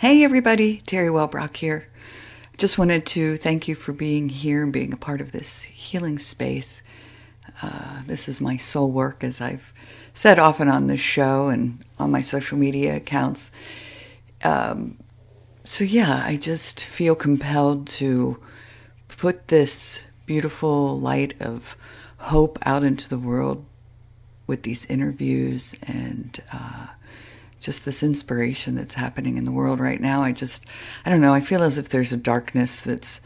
Hey, everybody, Teri Wellbrock here. Just wanted to thank you for being here and being a part of this healing space. Uh, this is my soul work, as I've said often on this show and on my social media accounts. Um, so, yeah, I just feel compelled to put this beautiful light of hope out into the world with these interviews and uh, just this inspiration that's happening in the world right now. I just, I don't know, I feel as if there's a darkness that's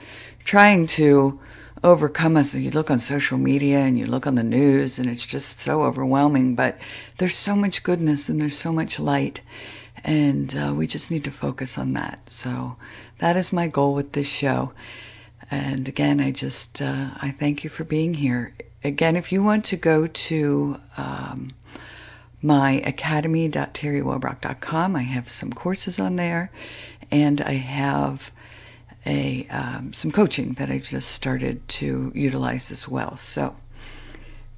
trying to overcome us. And you look on social media and you look on the news, and it's just so overwhelming. But there's so much goodness and there's so much light, and uh, we just need to focus on that. So that is my goal with this show. And again, I just uh, I thank you for being here. Again, if you want to go to um, my academy.terrywellbrock.com. I have some courses on there, and I have a um, some coaching that I just started to utilize as well. So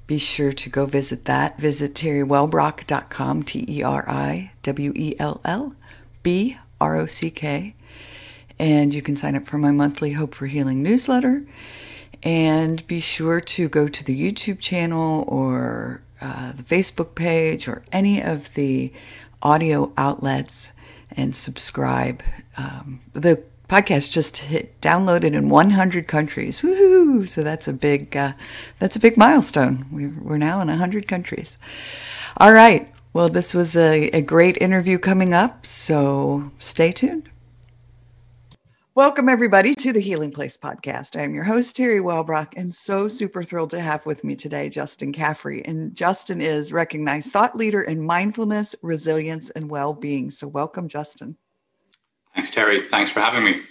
be sure to go visit that. Visit terrywellbrock.com, T E R I W E L L B R O C K, and you can sign up for my monthly Hope for Healing newsletter. And be sure to go to the YouTube channel or uh, the Facebook page or any of the audio outlets and subscribe. Um, the podcast just hit downloaded in 100 countries. Woohoo! So that's a big uh, that's a big milestone. We're, we're now in 100 countries. All right. Well, this was a, a great interview coming up, so stay tuned. Welcome, everybody, to the Healing Place podcast. I am your host, Teri Wellbrock, and so super thrilled to have with me today Justin Caffrey. And Justin is recognized thought leader in mindfulness, resilience, and well being. So, welcome, Justin. Thanks, Teri. Thanks for having me.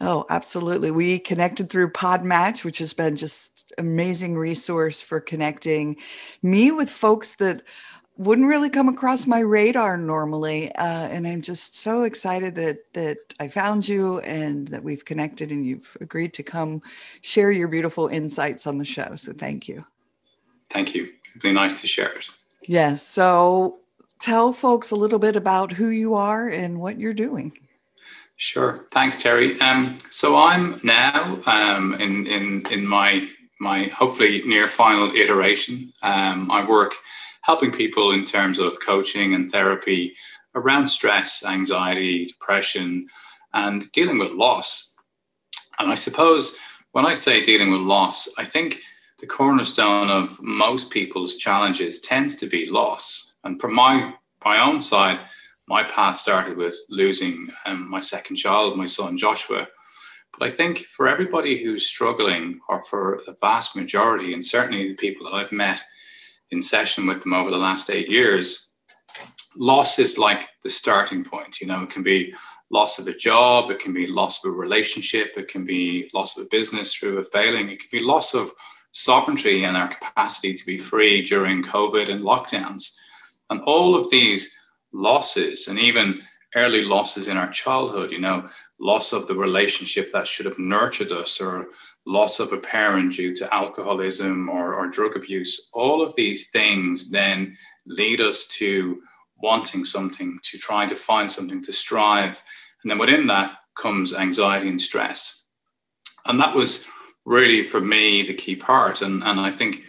Oh, absolutely. We connected through Podmatch, which has been just amazing resource for connecting me with folks that wouldn't really come across my radar normally uh, and i'm just so excited that that i found you and that we've connected and you've agreed to come share your beautiful insights on the show so thank you. Thank you. It'd be nice to share it. Yes so tell folks a little bit about who you are and what you're doing. Sure. Thanks teri. Um, so i'm now um, in in in my my hopefully near final iteration. Um, i work helping people in terms of coaching and therapy around stress, anxiety, depression, and dealing with loss. And I suppose when I say dealing with loss, I think the cornerstone of most people's challenges tends to be loss. And from my my own side, my path started with losing um, my second child, my son Joshua. But I think for everybody who's struggling, or for the vast majority, and certainly the people that I've met in session with them over the last eight years, loss is like the starting point. You know, it can be loss of a job, it can be loss of a relationship, it can be loss of a business through a failing, it can be loss of sovereignty and our capacity to be free during COVID and lockdowns. And all of these losses, and even early losses in our childhood, you know, loss of the relationship that should have nurtured us, or loss of a parent due to alcoholism or, or drug abuse, all of these things then lead us to wanting something, to trying to find something, to strive. And then within that comes anxiety and stress. And that was really for me the key part. And, and I think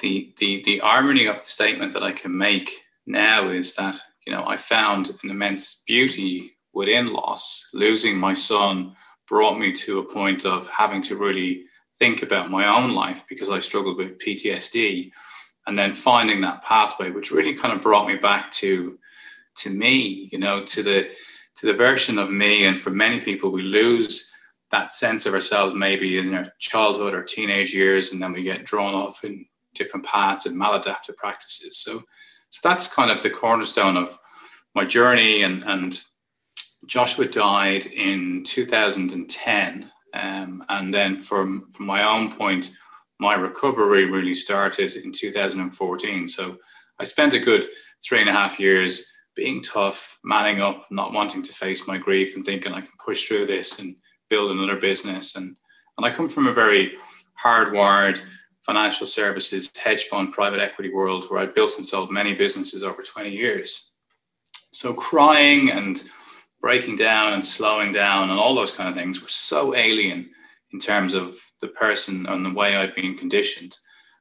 the, the, the irony of the statement that I can make now is that, you know, I found an immense beauty within loss, losing my son brought me to a point of having to really think about my own life because I struggled with PTSD and then finding that pathway which really kind of brought me back to to me you know to the to the version of me. And for many people we lose that sense of ourselves maybe in our childhood or teenage years and then we get drawn off in different paths and maladaptive practices. So so that's kind of the cornerstone of my journey and and Joshua died in 2010. Um, and then from, from my own point, my recovery really started in 2014. So I spent a good three and a half years being tough, manning up, not wanting to face my grief and thinking I can push through this and build another business. And, and I come from a very hardwired financial services, hedge fund, private equity world where I built and sold many businesses over 20 years. So crying and breaking down and slowing down and all those kind of things were so alien in terms of the person and the way I've been conditioned.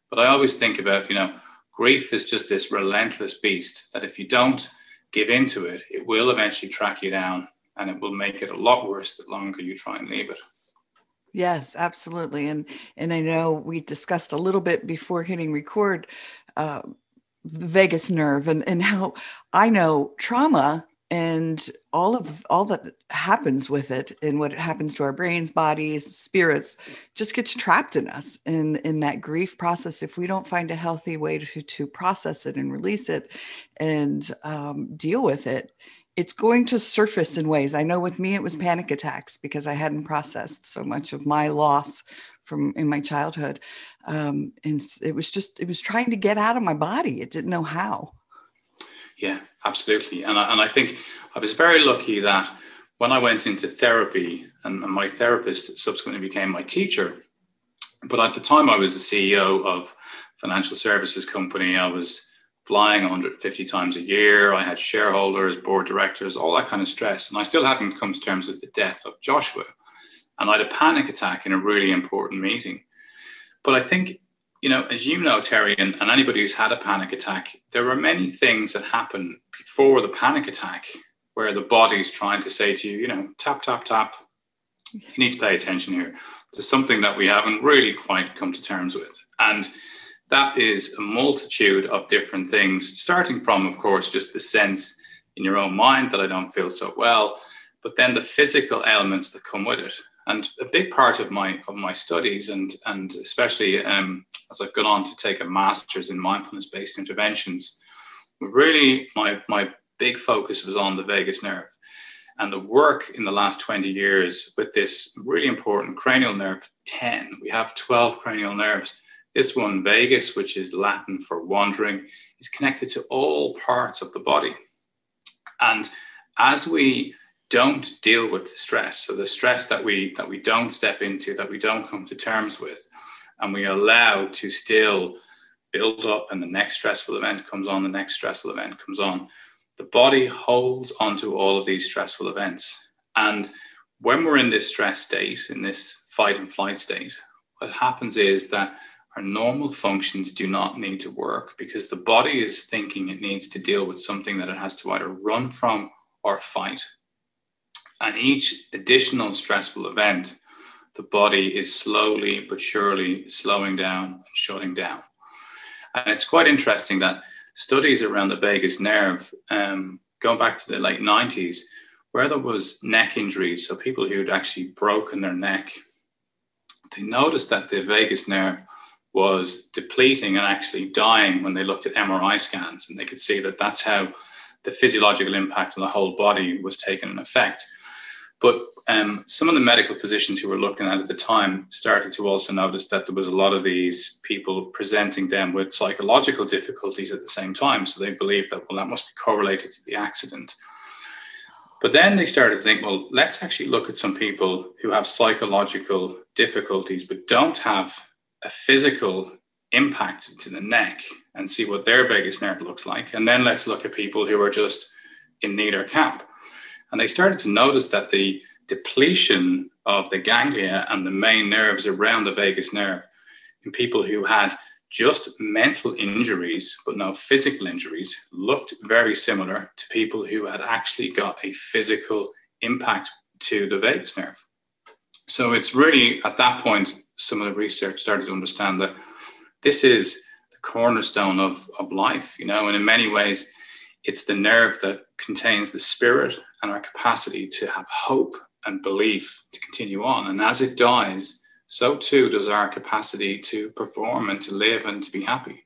But I always think about, you know, grief is just this relentless beast that if you don't give into it, it will eventually track you down and it will make it a lot worse the longer you try and leave it. Yes, absolutely. And and I know we discussed a little bit before hitting record uh, the vagus nerve and, and how I know trauma and all of all that happens with it and what happens to our brains bodies spirits just gets trapped in us in in that grief process if we don't find a healthy way to to process it and release it and um, deal with it. It's going to surface in ways. I know with me it was panic attacks because i hadn't processed so much of my loss from in my childhood. Um, and it was just it was trying to get out of my body. It didn't know how yeah, absolutely. And I, and I think I was very lucky that when I went into therapy and, and my therapist subsequently became my teacher, but at the time I was the CEO of financial services company. I was flying 150 times a year. I had shareholders, board directors, all that kind of stress. And I still hadn't come to terms with the death of Joshua. And I had a panic attack in a really important meeting. But I think you know, as you know, Teri, and, and anybody who's had a panic attack, there are many things that happen before the panic attack where the body's trying to say to you, you know, tap, tap, tap. You need to pay attention here. There's something that we haven't really quite come to terms with. And that is a multitude of different things, starting from, of course, just the sense in your own mind that I don't feel so well, but then the physical elements that come with it. And a big part of my of my studies, and and especially um, as I've gone on to take a master's in mindfulness based interventions, really my my big focus was on the vagus nerve, and the work in the last twenty years with this really important cranial nerve ten. We have twelve cranial nerves. This one, vagus, which is Latin for wandering, is connected to all parts of the body, and as we don't deal with the stress. So the stress that we that we don't step into that we don't come to terms with and we allow to still build up and the next stressful event comes on the next stressful event comes on the body holds onto all of these stressful events. And when we're in this stress state in this fight and flight state what happens is that our normal functions do not need to work because the body is thinking it needs to deal with something that it has to either run from or fight and each additional stressful event, the body is slowly but surely slowing down and shutting down. And it's quite interesting that studies around the vagus nerve, um, going back to the late 90s, where there was neck injuries, so people who'd actually broken their neck, they noticed that the vagus nerve was depleting and actually dying when they looked at MRI scans. And they could see that that's how the physiological impact on the whole body was taking an effect. But um, some of the medical physicians who were looking at it at the time started to also notice that there was a lot of these people presenting them with psychological difficulties at the same time. So they believed that, well, that must be correlated to the accident. But then they started to think, well, let's actually look at some people who have psychological difficulties but don't have a physical impact to the neck and see what their vagus nerve looks like. And then let's look at people who are just in neither camp. And they started to notice that the depletion of the ganglia and the main nerves around the vagus nerve in people who had just mental injuries, but no physical injuries, looked very similar to people who had actually got a physical impact to the vagus nerve. So it's really at that point, some of the research started to understand that this is the cornerstone of, of life, you know, and in many ways, it's the nerve that contains the spirit and our capacity to have hope and belief to continue on. And as it dies, so too does our capacity to perform and to live and to be happy.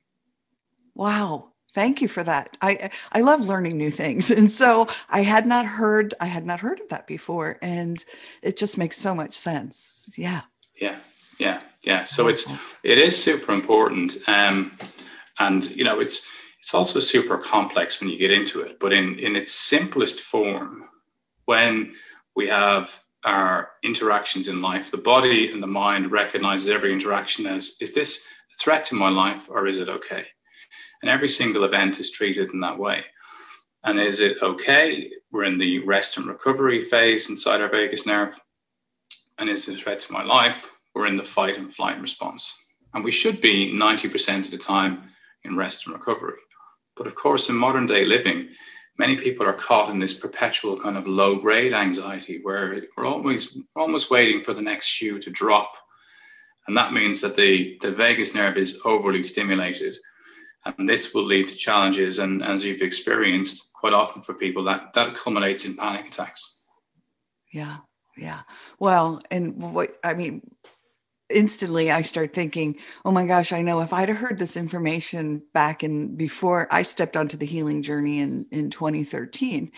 Wow. Thank you for that. I I love learning new things. And so I had not heard I had not heard of that before and it just makes so much sense. Yeah. Yeah. Yeah. Yeah. So it's it is super important. Um and you know it's it's also super complex when you get into it, but in, in its simplest form, when we have our interactions in life, the body and the mind recognizes every interaction as is this a threat to my life or is it okay? And every single event is treated in that way. And is it okay? We're in the rest and recovery phase inside our vagus nerve. And is it a threat to my life? We're in the fight and flight response. And we should be 90% of the time in rest and recovery. But of course, in modern day living, many people are caught in this perpetual kind of low grade anxiety where we're always almost waiting for the next shoe to drop. And that means that the, the vagus nerve is overly stimulated. And this will lead to challenges. And as you've experienced quite often for people, that, that culminates in panic attacks. Yeah. Yeah. Well, and what I mean, instantly I start thinking, oh my gosh, I know if I'd have heard this information back in before I stepped onto the healing journey in, in 2013.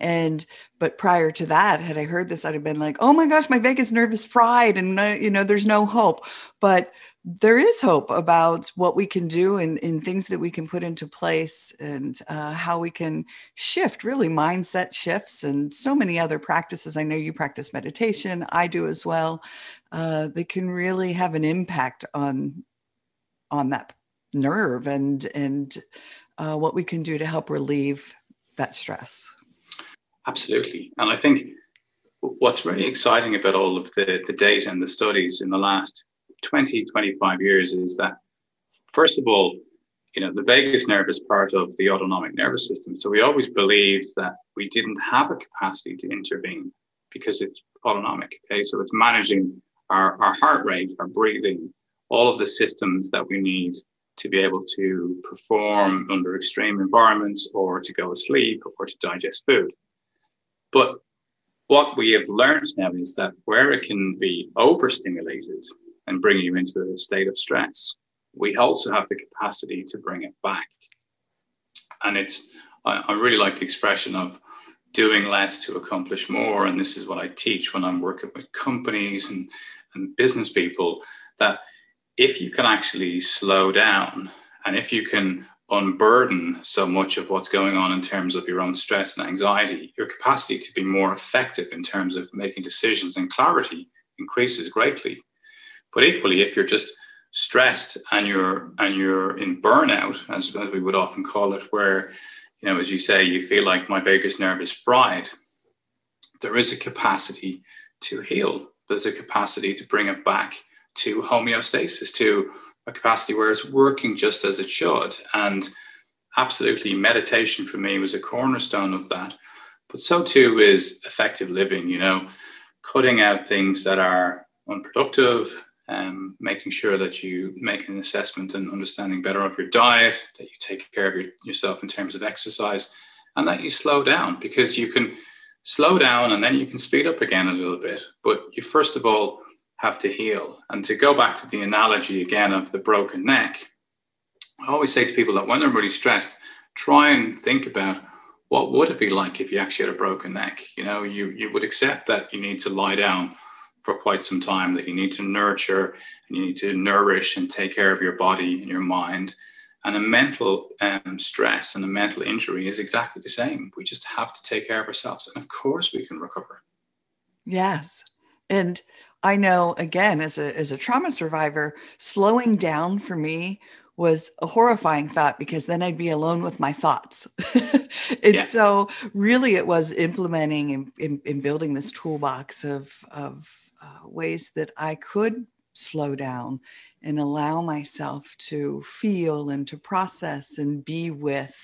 And, but prior to that, had I heard this, I'd have been like, oh my gosh, my vagus nerve is fried and, you know, there's no hope. But there is hope about what we can do and, and things that we can put into place and uh, how we can shift really mindset shifts and so many other practices i know you practice meditation i do as well uh, that can really have an impact on on that nerve and and uh, what we can do to help relieve that stress absolutely and i think what's really exciting about all of the, the data and the studies in the last 20, 25 years is that, first of all, you know, the vagus nerve is part of the autonomic nervous system. So we always believed that we didn't have a capacity to intervene because it's autonomic. Okay. So it's managing our, our heart rate, our breathing, all of the systems that we need to be able to perform under extreme environments or to go asleep or to digest food. But what we have learned now is that where it can be overstimulated, and bring you into a state of stress. We also have the capacity to bring it back. And it's, I, I really like the expression of doing less to accomplish more. And this is what I teach when I'm working with companies and, and business people that if you can actually slow down and if you can unburden so much of what's going on in terms of your own stress and anxiety, your capacity to be more effective in terms of making decisions and clarity increases greatly. But equally, if you're just stressed and you're and you're in burnout, as, as we would often call it, where you know, as you say, you feel like my vagus nerve is fried, there is a capacity to heal. There's a capacity to bring it back to homeostasis, to a capacity where it's working just as it should. And absolutely, meditation for me was a cornerstone of that. But so too is effective living, you know, cutting out things that are unproductive, um, making sure that you make an assessment and understanding better of your diet, that you take care of your, yourself in terms of exercise, and that you slow down because you can slow down and then you can speed up again a little bit. But you first of all have to heal. And to go back to the analogy again of the broken neck, I always say to people that when they're really stressed, try and think about what would it be like if you actually had a broken neck. You know, you you would accept that you need to lie down for quite some time that you need to nurture and you need to nourish and take care of your body and your mind. And a mental um, stress and a mental injury is exactly the same. We just have to take care of ourselves. And of course, we can recover. Yes. And I know, again, as a, as a trauma survivor, slowing down for me was a horrifying thought because then I'd be alone with my thoughts. and yeah. so, really, it was implementing and, in, in building this toolbox of, of uh, ways that I could slow down and allow myself to feel and to process and be with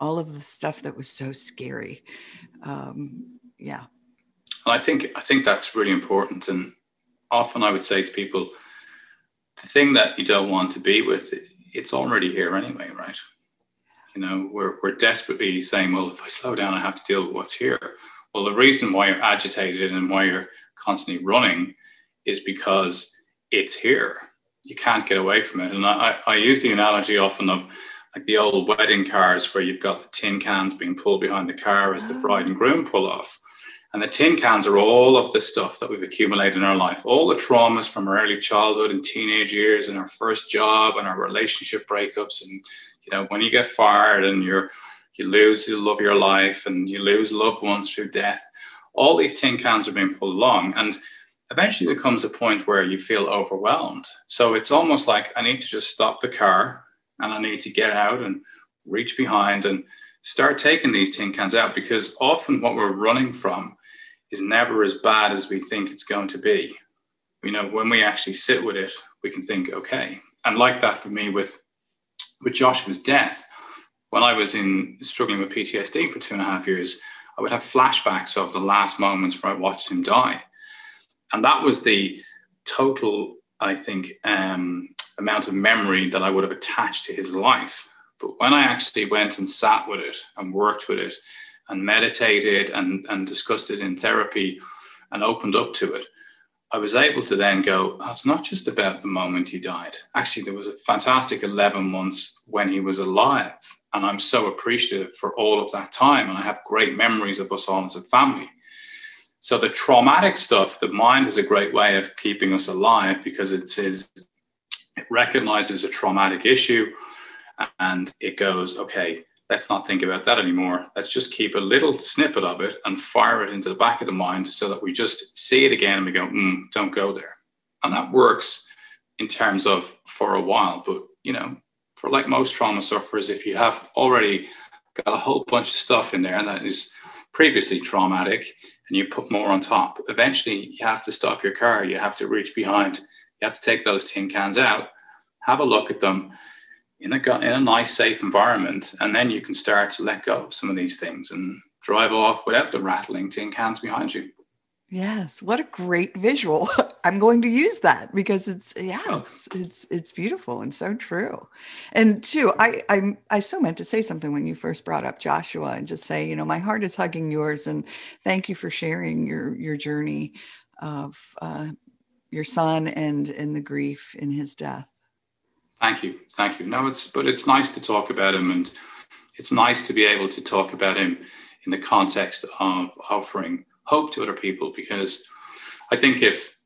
all of the stuff that was so scary. Um, yeah. I think I think that's really important, and often I would say to people, the thing that you don't want to be with, it's already here anyway, right? You know, we're we're desperately saying, well, if I slow down, I have to deal with what's here. Well, the reason why you're agitated and why you're constantly running is because it's here. You can't get away from it. And I, I use the analogy often of like the old wedding cars where you've got the tin cans being pulled behind the car as the bride and groom pull off. And the tin cans are all of the stuff that we've accumulated in our life, all the traumas from our early childhood and teenage years and our first job and our relationship breakups. And, you know, when you get fired and you're, you lose the love of your life and you lose loved ones through death, all these tin cans are being pulled along. And eventually there comes a point where you feel overwhelmed. So it's almost like I need to just stop the car and I need to get out and reach behind and start taking these tin cans out because often what we're running from is never as bad as we think it's going to be. You know, when we actually sit with it, we can think, okay. And like that for me with with Joshua's death, when I was in struggling with PTSD for two and a half years, I would have flashbacks of the last moments where I watched him die. And that was the total, I think, um, amount of memory that I would have attached to his life. But when I actually went and sat with it and worked with it and meditated and, and discussed it in therapy and opened up to it, I was able to then go, oh, it's not just about the moment he died. Actually, there was a fantastic 11 months when he was alive. And I'm so appreciative for all of that time. And I have great memories of us all as a family. So the traumatic stuff, the mind is a great way of keeping us alive because it says it recognizes a traumatic issue and it goes, okay, let's not think about that anymore. Let's just keep a little snippet of it and fire it into the back of the mind so that we just see it again and we go, mm, don't go there. And that works in terms of for a while. But, you know, for like most trauma sufferers, if you have already got a whole bunch of stuff in there that is previously traumatic and you put more on top, eventually you have to stop your car. You have to reach behind. You have to take those tin cans out, have a look at them in a, in a nice, safe environment. And then you can start to let go of some of these things and drive off without the rattling tin cans behind you. Yes, what a great visual. I'm going to use that because it's yeah, oh. it's it's it's beautiful and so true. And too, I I I so meant to say something when you first brought up Joshua and just say, you know, my heart is hugging yours and thank you for sharing your your journey of uh, your son and and the grief in his death. Thank you, thank you. No, it's but it's nice to talk about him, and it's nice to be able to talk about him in the context of offering hope to other people, because I think if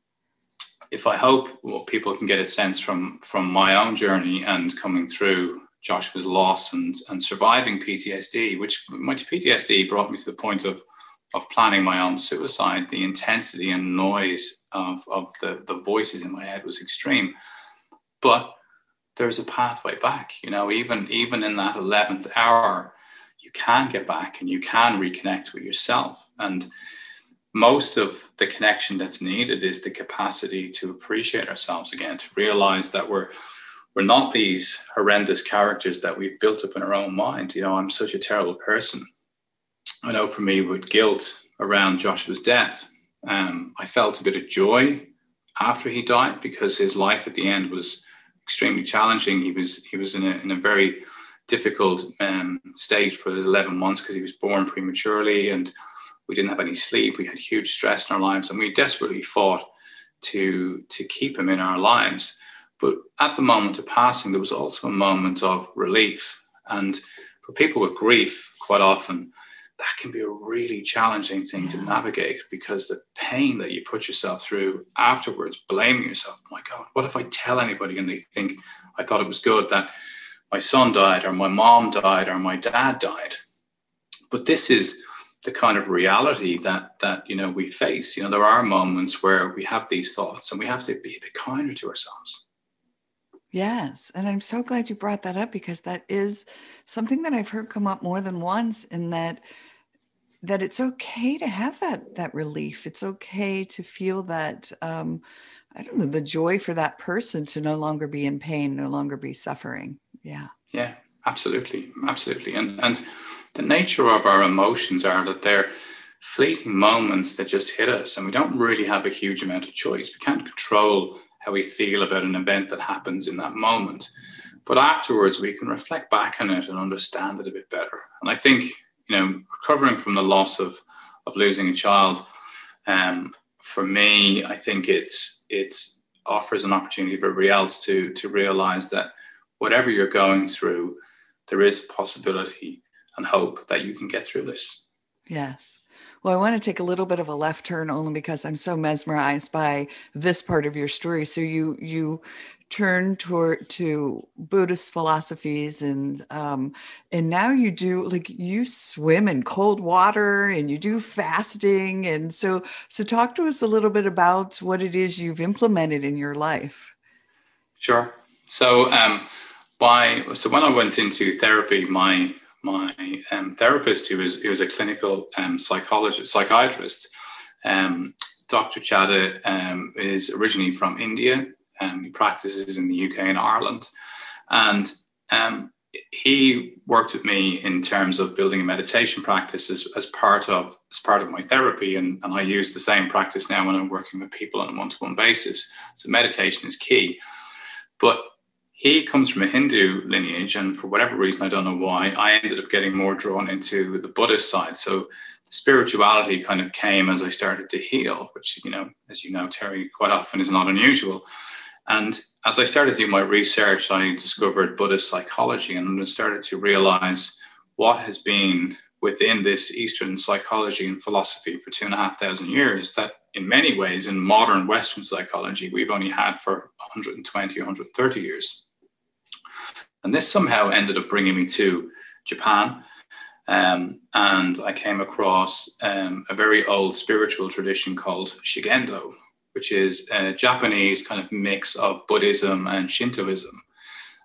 if I hope well, people can get a sense from from my own journey and coming through Joshua's loss and and surviving PTSD, which my PTSD brought me to the point of of planning my own suicide. The intensity and noise of of the the voices in my head was extreme, but there's a pathway back. You know, even even in that eleventh hour, you can get back and you can reconnect with yourself. And most of the connection that's needed is the capacity to appreciate ourselves again, to realize that we're we're not these horrendous characters that we've built up in our own mind. You know, I'm such a terrible person. I know for me, with guilt around Joshua's death, um, I felt a bit of joy after he died because his life at the end was extremely challenging. He was he was in a in a very difficult um, state for his 11 months because he was born prematurely and we didn't have any sleep. We had huge stress in our lives, and we desperately fought to to keep him in our lives. But at the moment of passing, there was also a moment of relief. And for people with grief, quite often that can be a really challenging thing yeah. to navigate because the pain that you put yourself through afterwards, blaming yourself, my God, what if I tell anybody and they think I thought it was good that my son died or my mom died or my dad died? But this is the kind of reality that that you know we face. You know, there are moments where we have these thoughts and we have to be a bit kinder to ourselves. Yes. And I'm so glad you brought that up because that is something that I've heard come up more than once in that that it's okay to have that that relief it's okay to feel that um i don't know the joy for that person to no longer be in pain no longer be suffering yeah yeah absolutely absolutely and and the nature of our emotions are that they're fleeting moments that just hit us and we don't really have a huge amount of choice. We can't control how we feel about an event that happens in that moment. But afterwards we can reflect back on it and understand it a bit better. And i think you know, recovering from the loss of of losing a child, um, for me, I think it's it offers an opportunity for everybody else to to realize that whatever you're going through, there is a possibility and hope that you can get through this. Yes. Well, I want to take a little bit of a left turn only because I'm so mesmerized by this part of your story. So you you turn toward to Buddhist philosophies and um, and now you do like you swim in cold water and you do fasting and so so talk to us a little bit about what it is you've implemented in your life. Sure. So um, by so when I went into therapy, my my um, therapist, who was who was a clinical um, psychologist, psychiatrist, um, Dr. Chadha um, is originally from India. Um, he practices in the UK and Ireland, and um, he worked with me in terms of building a meditation practice as, as part of as part of my therapy, and, and I use the same practice now when I'm working with people on a one-to-one basis. So meditation is key, but he comes from a Hindu lineage, and for whatever reason, I don't know why, I ended up getting more drawn into the Buddhist side. So spirituality kind of came as I started to heal, which, you know, as you know, Teri, quite often is not unusual. And as I started to do my research, I discovered Buddhist psychology and started to realize what has been within this Eastern psychology and philosophy for two and a half thousand years that in many ways in modern Western psychology we've only had for 120, 130 years. And this somehow ended up bringing me to Japan. Um, and I came across um, a very old spiritual tradition called Shugendo, which is a Japanese kind of mix of Buddhism and Shintoism.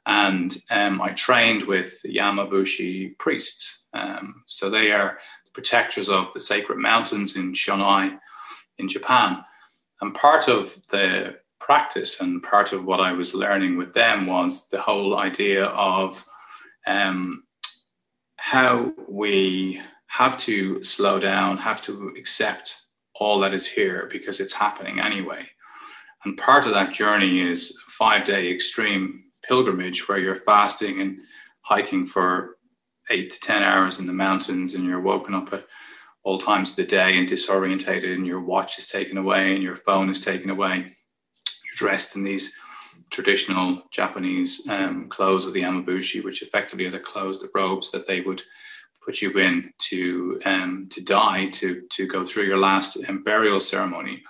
And um, I trained with Yamabushi priests. Um, so they are the protectors of the sacred mountains in Shonai in Japan. And part of the practice and part of what I was learning with them was the whole idea of um, how we have to slow down, have to accept all that is here because it's happening anyway. And part of that journey is a five day extreme pilgrimage where you're fasting and hiking for eight to 10 hours in the mountains and you're woken up at all times of the day and disorientated and your watch is taken away and your phone is taken away dressed in these traditional Japanese um, clothes of the yamabushi, which effectively are the clothes, the robes that they would put you in to um, to die, to to go through your last um, burial ceremony.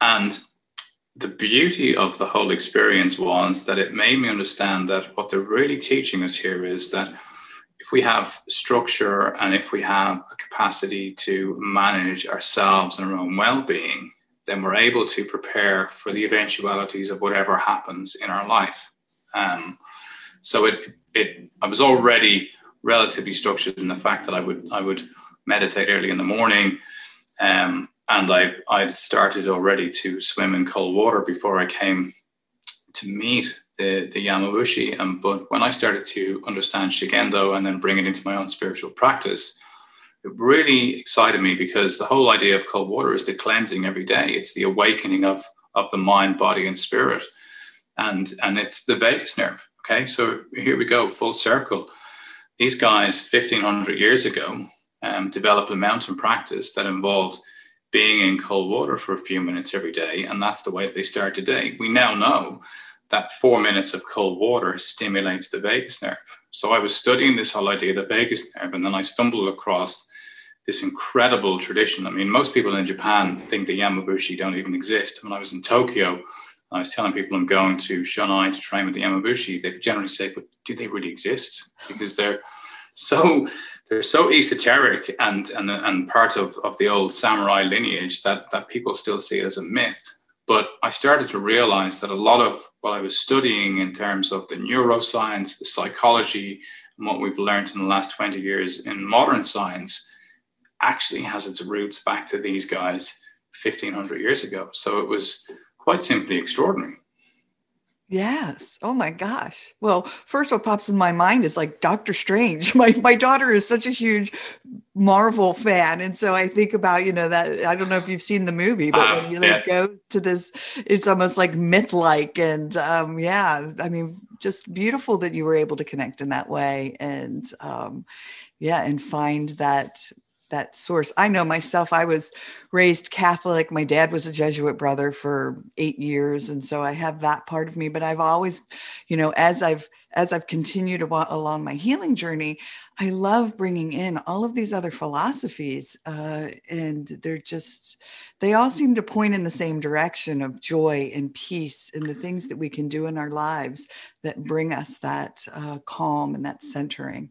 And the beauty of the whole experience was that it made me understand that what they're really teaching us here is that if we have structure and if we have a capacity to manage ourselves and our own well-being then we're able to prepare for the eventualities of whatever happens in our life. Um, so it it I was already relatively structured in the fact that I would I would meditate early in the morning, um, and I I'd started already to swim in cold water before I came to meet the the Yamabushi. And but when I started to understand Shugendo and then bring it into my own spiritual practice, really excited me because the whole idea of cold water is the cleansing every day. It's the awakening of of the mind, body, and spirit, and and it's the vagus nerve. Okay, so here we go, full circle. These guys, fifteen hundred years ago, um, developed a mountain practice that involved being in cold water for a few minutes every day, and that's the way they start today. We now know that four minutes of cold water stimulates the vagus nerve. So I was studying this whole idea of the vagus nerve, and then I stumbled across this incredible tradition. I mean, most people in Japan think the Yamabushi don't even exist. When I was in Tokyo, I was telling people I'm going to Shonai to train with the Yamabushi. They generally say, "But do they really exist?" Because they're so they're so esoteric and and and part of of the old samurai lineage that that people still see it as a myth. But I started to realize that a lot of what I was studying in terms of the neuroscience, the psychology, and what we've learned in the last 20 years in modern science actually has its roots back to these guys 1500 years ago. So it was quite simply extraordinary. Yes. Oh my gosh. Well, first what pops in my mind is like Doctor Strange. My my daughter is such a huge Marvel fan. And so I think about, you know, that I don't know if you've seen the movie, but uh, when you like yeah. go to this, it's almost like myth-like. And um, yeah, I mean, just beautiful that you were able to connect in that way. And um, yeah, and find that that source. I know myself, I was raised Catholic. My dad was a Jesuit brother for eight years. And so I have that part of me, but I've always, you know, as I've, as I've continued along my healing journey, I love bringing in all of these other philosophies. Uh, and they're just, they all seem to point in the same direction of joy and peace and the things that we can do in our lives that bring us that uh, calm and that centering.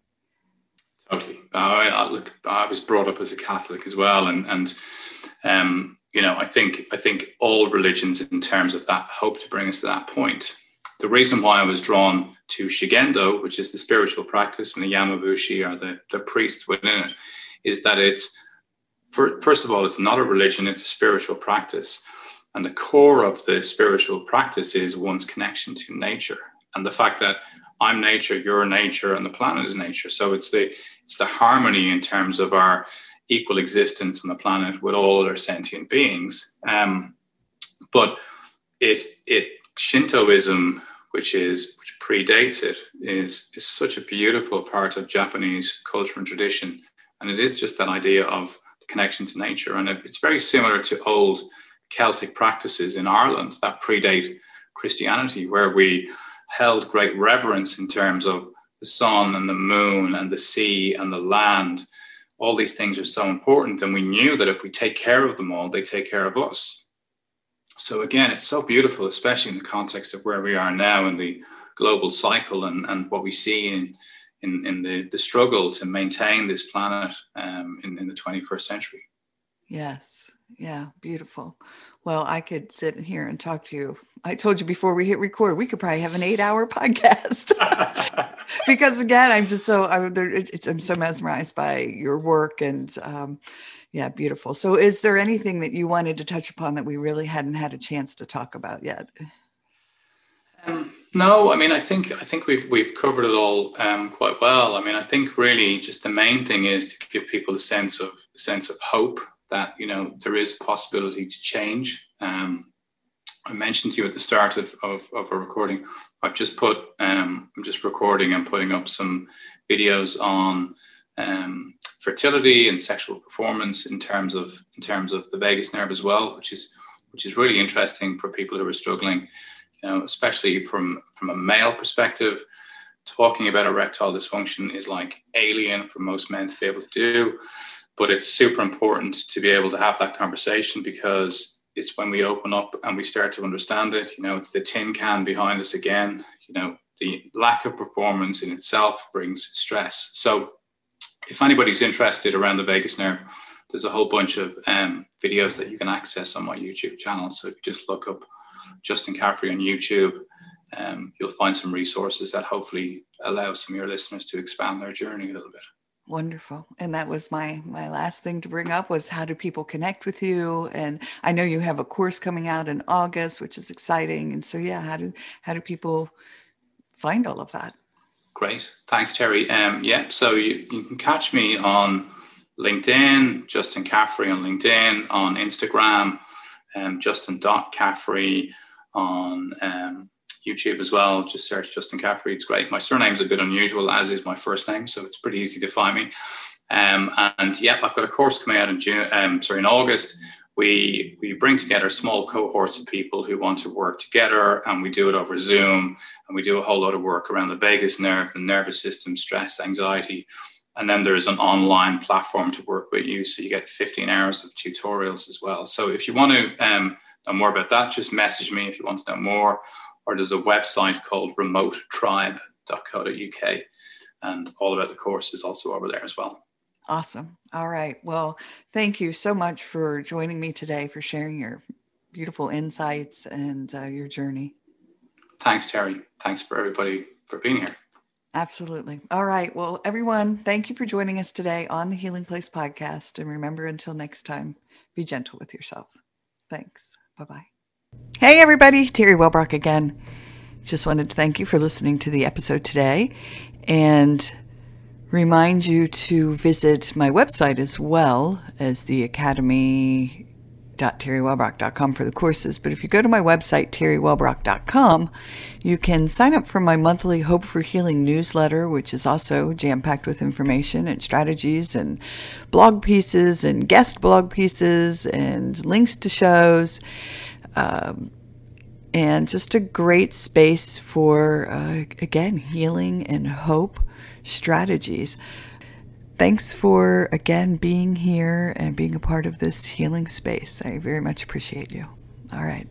Totally. I, I, look, I was brought up as a Catholic as well, and and um, you know, I think I think all religions, in terms of that, hope to bring us to that point. the reason why I was drawn to Shugendo, which is the spiritual practice, and the Yamabushi are the, the priests within it, is that it's, for, first of all, it's not a religion, it's a spiritual practice. And the core of the spiritual practice is one's connection to nature and the fact that I'm nature, you're nature, and the planet is nature. So it's the it's the harmony in terms of our equal existence on the planet with all other sentient beings. Um, but it it Shintoism, which is which predates it, is is such a beautiful part of Japanese culture and tradition, and it is just that idea of connection to nature, and it, it's very similar to old Celtic practices in Ireland that predate Christianity, where we held great reverence in terms of the sun and the moon and the sea and the land. All these things are so important, and we knew that if we take care of them all, they take care of us. So again, it's so beautiful, especially in the context of where we are now in the global cycle and, and what we see in in, in the, the struggle to maintain this planet um, in, in the 21st century. Yes. Yeah. Beautiful. Well, I could sit here and talk to you. I told you before we hit record, we could probably have an eight-hour podcast because, again, I'm just so I, am so mesmerized by your work and, um, yeah, beautiful. So, is there anything that you wanted to touch upon that we really hadn't had a chance to talk about yet? Um, no, I mean, I think I think we've we've covered it all um, quite well. I mean, I think really just the main thing is to give people a sense of sense of hope that you know there is possibility to change. Um, I mentioned to you at the start of, of, of a recording. I've just put um, I'm just recording and putting up some videos on um, fertility and sexual performance in terms of in terms of the vagus nerve as well, which is which is really interesting for people who are struggling, you know, especially from from a male perspective. Talking about erectile dysfunction is like alien for most men to be able to do but it's super important to be able to have that conversation because it's when we open up and we start to understand it you know it's the tin can behind us again you know the lack of performance in itself brings stress. So if anybody's interested around the vagus nerve there's a whole bunch of um, videos that you can access on my youtube channel. So if you just look up justin caffrey on youtube um, you'll find some resources that hopefully allow some of your listeners to expand their journey a little bit Wonderful. And that was my my last thing to bring up was how do people connect with you? And I know you have a course coming out in August, which is exciting. And so yeah, how do how do people find all of that? Great. Thanks, Teri. Um, yeah, so you, you can catch me on LinkedIn, Justin Caffrey on LinkedIn, on Instagram, um, Justin Caffrey on um, YouTube as well. Just search Justin Caffrey. It's great. My surname's a bit unusual, as is my first name, so it's pretty easy to find me. Um, and yeah, I've got a course coming out in June. Um, sorry, in August. We we bring together small cohorts of people who want to work together, and we do it over Zoom. And we do a whole lot of work around the vagus nerve, the nervous system, stress, anxiety. And then there's an online platform to work with you, so you get 15 hours of tutorials as well. So if you want to um, know more about that, just message me if you want to know more or there's a website called remotetribe.co.uk and all about the course is also over there as well. Awesome. All right. Well, thank you so much for joining me today, for sharing your beautiful insights and uh, your journey. Thanks, Teri. Thanks for everybody for being here. Absolutely. All right. Well, everyone, thank you for joining us today on the Healing Place podcast. And remember, until next time, be gentle with yourself. Thanks. Bye bye. Hey, everybody, Teri Wellbrock again. Just wanted to thank you for listening to the episode today and remind you to visit my website as well as the academy.terrywellbrock.com for the courses. But if you go to my website, terrywellbrock.com, you can sign up for my monthly Hope for Healing newsletter, which is also jam packed with information and strategies and blog pieces and guest blog pieces and links to shows um, and just a great space for, uh, again, healing and hope strategies. Thanks for, again, being here and being a part of this healing space. I very much appreciate you. All right.